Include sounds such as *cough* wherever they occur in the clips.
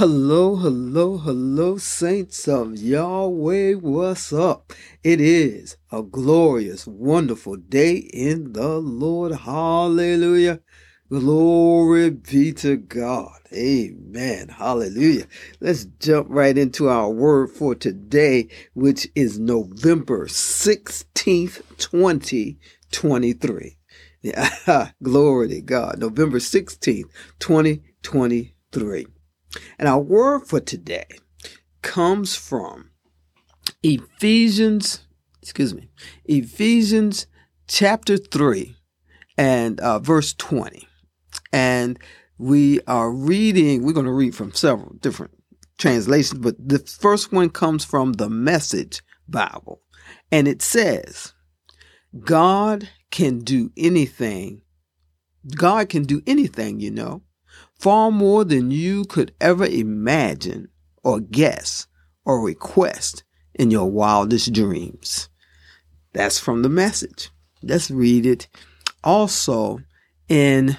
Hello, hello, hello, saints of Yahweh. What's up? It is a glorious, wonderful day in the Lord. Hallelujah. Glory be to God. Amen. Hallelujah. Let's jump right into our word for today, which is November 16th, 2023. Yeah, *laughs* glory to God. November 16th, 2023. And our word for today comes from Ephesians, excuse me, Ephesians chapter 3 and uh, verse 20. And we are reading, we're going to read from several different translations, but the first one comes from the Message Bible. And it says, God can do anything. God can do anything, you know far more than you could ever imagine or guess or request in your wildest dreams. That's from the message. Let's read it. Also in,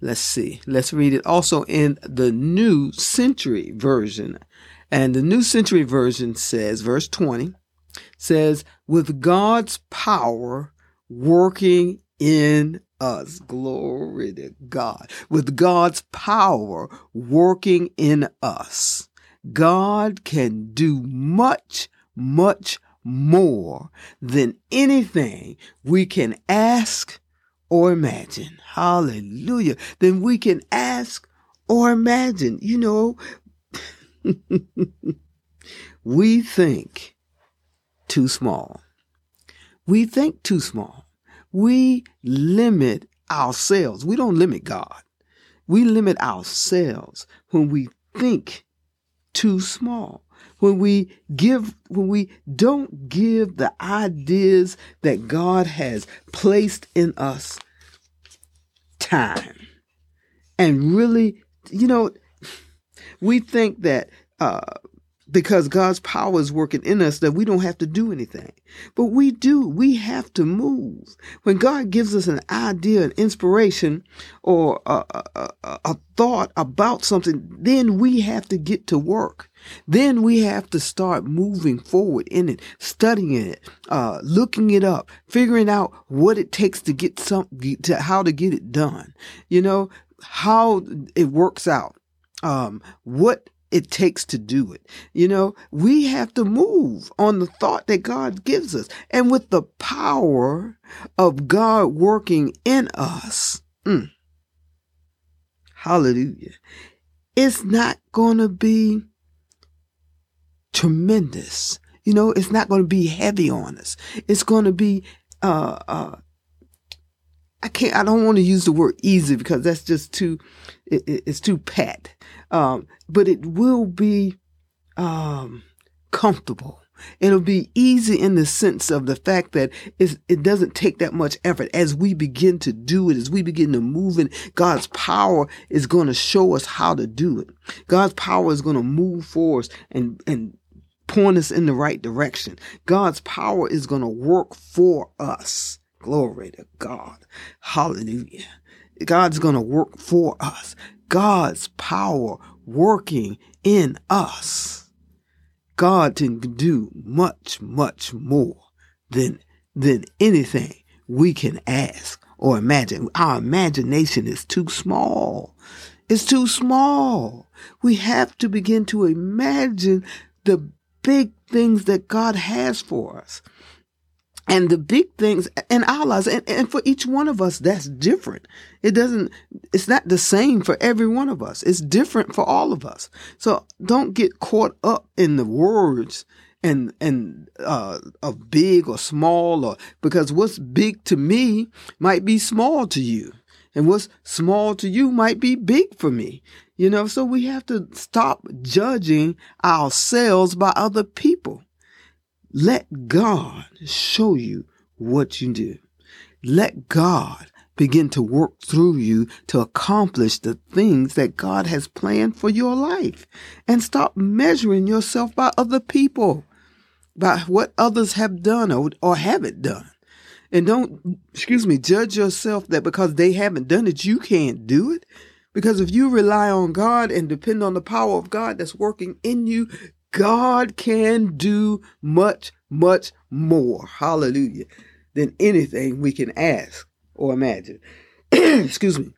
let's see, let's read it also in the New Century Version. And the New Century Version says, verse 20 says, with God's power working in us. Glory to God. With God's power working in us, God can do much, much more than anything we can ask or imagine. Hallelujah. Than we can ask or imagine. You know, *laughs* we think too small. We think too small we limit ourselves. We don't limit God. We limit ourselves when we think too small. When we give, when we don't give the ideas that God has placed in us time. And really, you know, we think that uh, because God's power is working in us that we don't have to do anything. But we do. We have to move. When God gives us an idea, an inspiration, or a, a, a, thought about something, then we have to get to work. Then we have to start moving forward in it, studying it, uh, looking it up, figuring out what it takes to get some, to how to get it done. You know, how it works out. Um, what it takes to do it. You know, we have to move on the thought that God gives us. And with the power of God working in us, mm, hallelujah, it's not going to be tremendous. You know, it's not going to be heavy on us. It's going to be, uh, uh, I can't, I don't want to use the word easy because that's just too, it, it's too pat. Um, but it will be, um, comfortable. It'll be easy in the sense of the fact that it doesn't take that much effort as we begin to do it, as we begin to move in. God's power is going to show us how to do it. God's power is going to move for us and, and point us in the right direction. God's power is going to work for us. Glory to God. Hallelujah. God's going to work for us. God's power working in us. God can do much, much more than, than anything we can ask or imagine. Our imagination is too small. It's too small. We have to begin to imagine the big things that God has for us and the big things in our lives and, and for each one of us that's different. It doesn't it's not the same for every one of us. It's different for all of us. So don't get caught up in the words and and uh of big or small or because what's big to me might be small to you. And what's small to you might be big for me. You know so we have to stop judging ourselves by other people let God show you what you do. Let God begin to work through you to accomplish the things that God has planned for your life. And stop measuring yourself by other people, by what others have done or, or haven't done. And don't, excuse me, judge yourself that because they haven't done it, you can't do it Because if you rely on God and depend on the power of God that's working in you, God can do much, much more. Hallelujah. Than anything we can ask or imagine. *clears throat* Excuse me.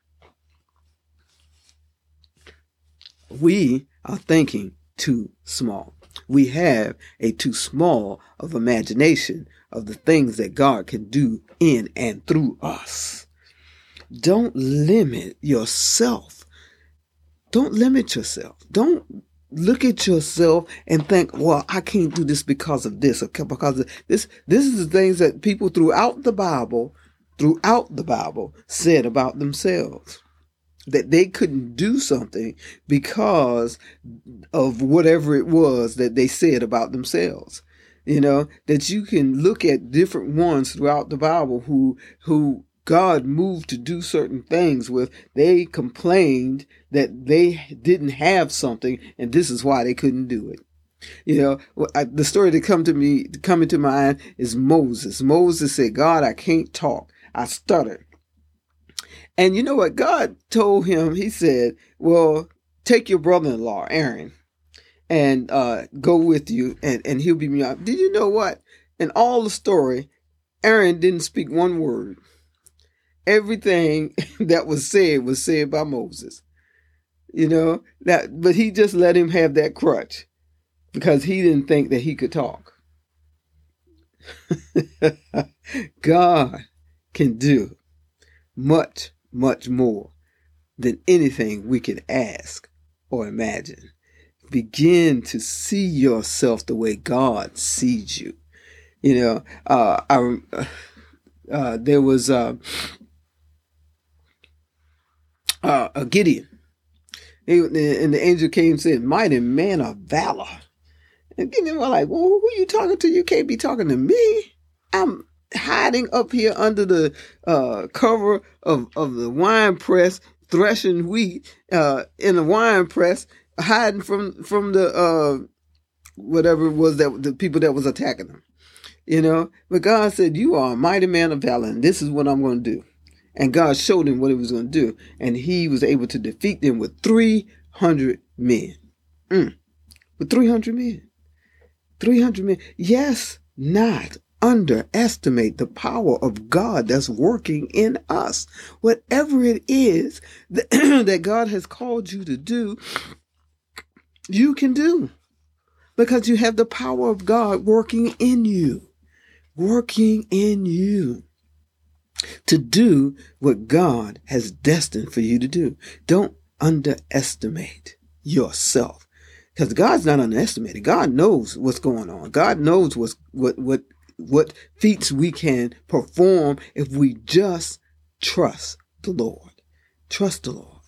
We are thinking too small. We have a too small of imagination of the things that God can do in and through us. Don't limit yourself. Don't limit yourself. Don't look at yourself and think, well, I can't do this because of this or because this. This is the things that people throughout the Bible, throughout the Bible said about themselves. That they couldn't do something because of whatever it was that they said about themselves. You know, that you can look at different ones throughout the Bible who who God moved to do certain things with, they complained that they didn't have something, and this is why they couldn't do it. You know, I, the story that come to me, coming to mind is Moses. Moses said, "God, I can't talk. I stutter." And you know what? God told him. He said, "Well, take your brother-in-law, Aaron, and uh, go with you, and and he'll be me up." Did you know what? In all the story, Aaron didn't speak one word everything *laughs* that was said was said by Moses. You know, that but he just let him have that crutch because he didn't think that he could talk. *laughs* God can do much, much more than anything we can ask or imagine. Begin to see yourself the way God sees you. You know, uh, I, *sighs* uh, there was uh, uh, a Gideon. and the angel came and said, Mighty man of valor. And Gideon was like, Well, who are you talking to? You can't be talking to me. I'm hiding up here under the uh, cover of, of the wine press, threshing wheat uh, in the wine press, hiding from from the uh, whatever it was that the people that was attacking them. You know, but God said, "You are a mighty man of valor, and this is what I'm going to do." And God showed him what he was going to do. And he was able to defeat them with 300 men. Mm. With 300 men. 300 men. Yes, not underestimate the power of God that's working in us. Whatever it is *clears throat* that, *clears throat* that God has called you to do, you can do because you have the power of God working in you. Working in you to do what God has destined for you to do. Don't underestimate yourself because God's not underestimated. God knows what's going on. God knows what's, what, what, what feats we can perform if we just trust the Lord. Trust the Lord.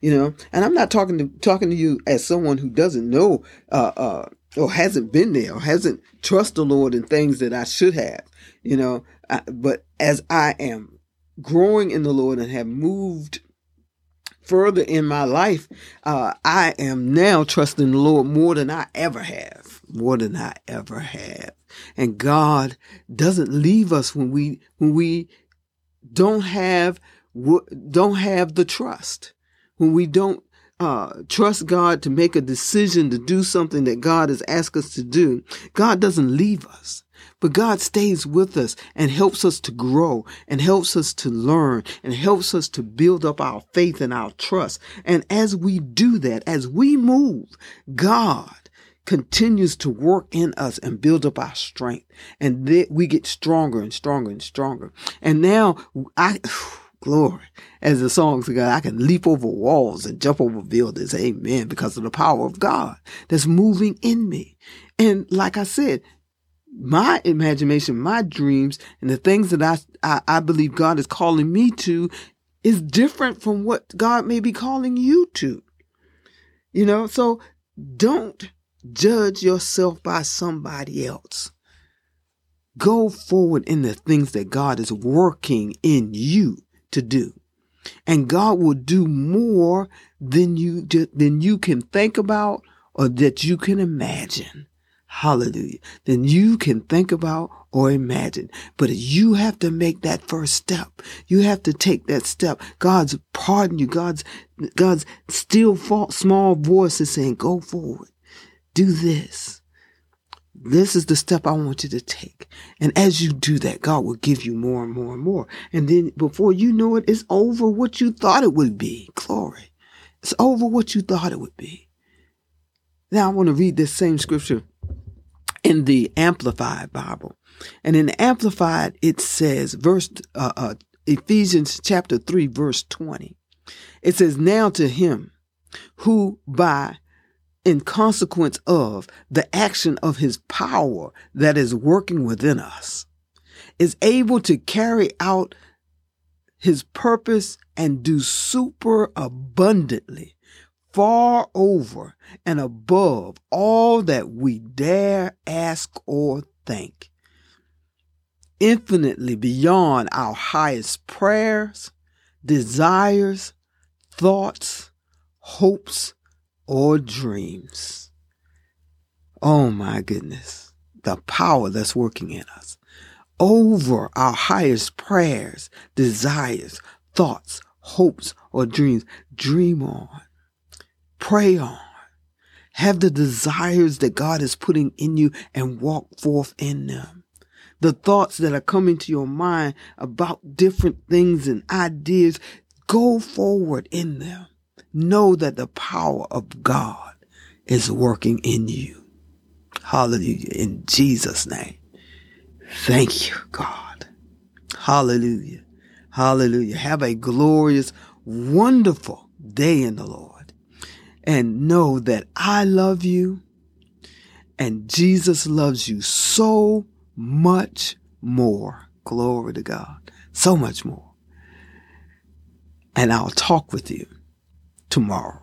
You know, and I'm not talking to talking to you as someone who doesn't know uh, uh, or hasn't been there or hasn't trust the Lord in things that I should have. You know, But as I am growing in the Lord and have moved further in my life, uh, I am now trusting the Lord more than I ever have, more than I ever have. And God doesn't leave us when we when we don't have don't have the trust, when we don't uh, trust God to make a decision to do something that God has asked us to do. God doesn't leave us. But God stays with us and helps us to grow and helps us to learn and helps us to build up our faith and our trust. And as we do that, as we move, God continues to work in us and build up our strength. And that we get stronger and stronger and stronger. And now I, *sighs* glory, as the songs go, I can leap over walls and jump over buildings. Amen. Because of the power of God that's moving in me. And like I said, my imagination, my dreams, and the things that I, I, I believe God is calling me to is different from what God may be calling you to. You know, so don't judge yourself by somebody else. Go forward in the things that God is working in you to do. And God will do more than you than you can think about or that you can imagine. Hallelujah, than you can think about or imagine. But you have to make that first step. You have to take that step. God's pardon you. God's, God's still small voice is saying, go forward. Do this. This is the step I want you to take. And as you do that, God will give you more and more and more. And then before you know it, it's over what you thought it would be. Glory. It's over what you thought it would be. Now I want to read this same scripture in the Amplified Bible. And in the Amplified, it says, verse, uh, uh, Ephesians chapter 3, verse 20. It says, Now to him who by in consequence of the action of his power that is working within us, is able to carry out his purpose and do super abundantly, far over and above all that we dare ask or think, infinitely beyond our highest prayers, desires, thoughts, hopes, or dreams. Oh my goodness, the power that's working in us over our highest prayers, desires, thoughts, hopes, or dreams. Dream on. Pray on. Have the desires that God is putting in you and walk forth in them. The thoughts that are coming to your mind about different things and ideas, go forward in them know that the power of God is working in you. Hallelujah. In Jesus' name. Thank you, God. Hallelujah. Hallelujah. Have a glorious, wonderful day in the Lord. And know that I love you and Jesus loves you so much more. Glory to God. So much more. And I'll talk with you tomorrow.